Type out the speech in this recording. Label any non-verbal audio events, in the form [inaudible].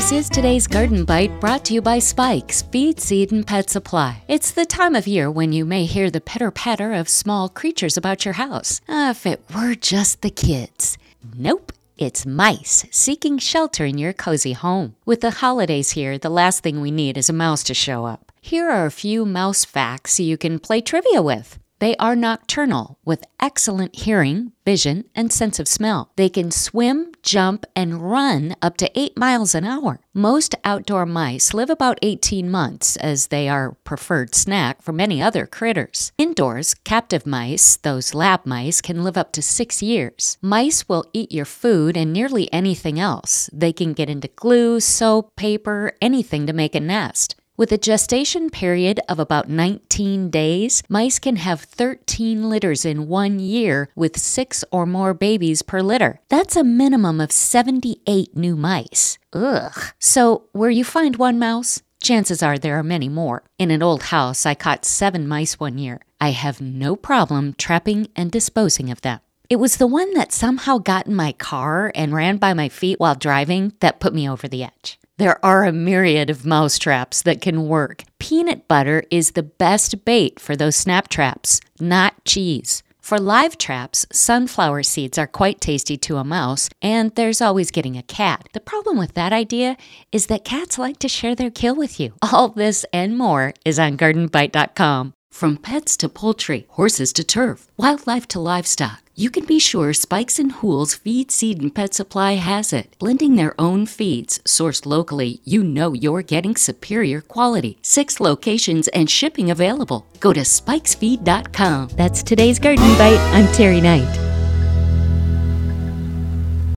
This is today's Garden Bite brought to you by Spikes, Feed, Seed, and Pet Supply. It's the time of year when you may hear the pitter patter of small creatures about your house. Ah, if it were just the kids. Nope. It's mice seeking shelter in your cozy home. With the holidays here, the last thing we need is a mouse to show up. Here are a few mouse facts you can play trivia with. They are nocturnal with excellent hearing, vision, and sense of smell. They can swim, jump, and run up to 8 miles an hour. Most outdoor mice live about 18 months, as they are preferred snack for many other critters. Indoors, captive mice, those lab mice, can live up to 6 years. Mice will eat your food and nearly anything else. They can get into glue, soap, paper, anything to make a nest. With a gestation period of about 19 days, mice can have 13 litters in one year with six or more babies per litter. That's a minimum of 78 new mice. Ugh. So, where you find one mouse, chances are there are many more. In an old house, I caught seven mice one year. I have no problem trapping and disposing of them. It was the one that somehow got in my car and ran by my feet while driving that put me over the edge. There are a myriad of mouse traps that can work. Peanut butter is the best bait for those snap traps, not cheese. For live traps, sunflower seeds are quite tasty to a mouse, and there's always getting a cat. The problem with that idea is that cats like to share their kill with you. [laughs] All this and more is on gardenbite.com. From pets to poultry, horses to turf, wildlife to livestock, you can be sure Spikes and Hools Feed, Seed, and Pet Supply has it. Blending their own feeds, sourced locally, you know you're getting superior quality. Six locations and shipping available. Go to spikesfeed.com. That's today's Garden Bite. I'm Terry Knight.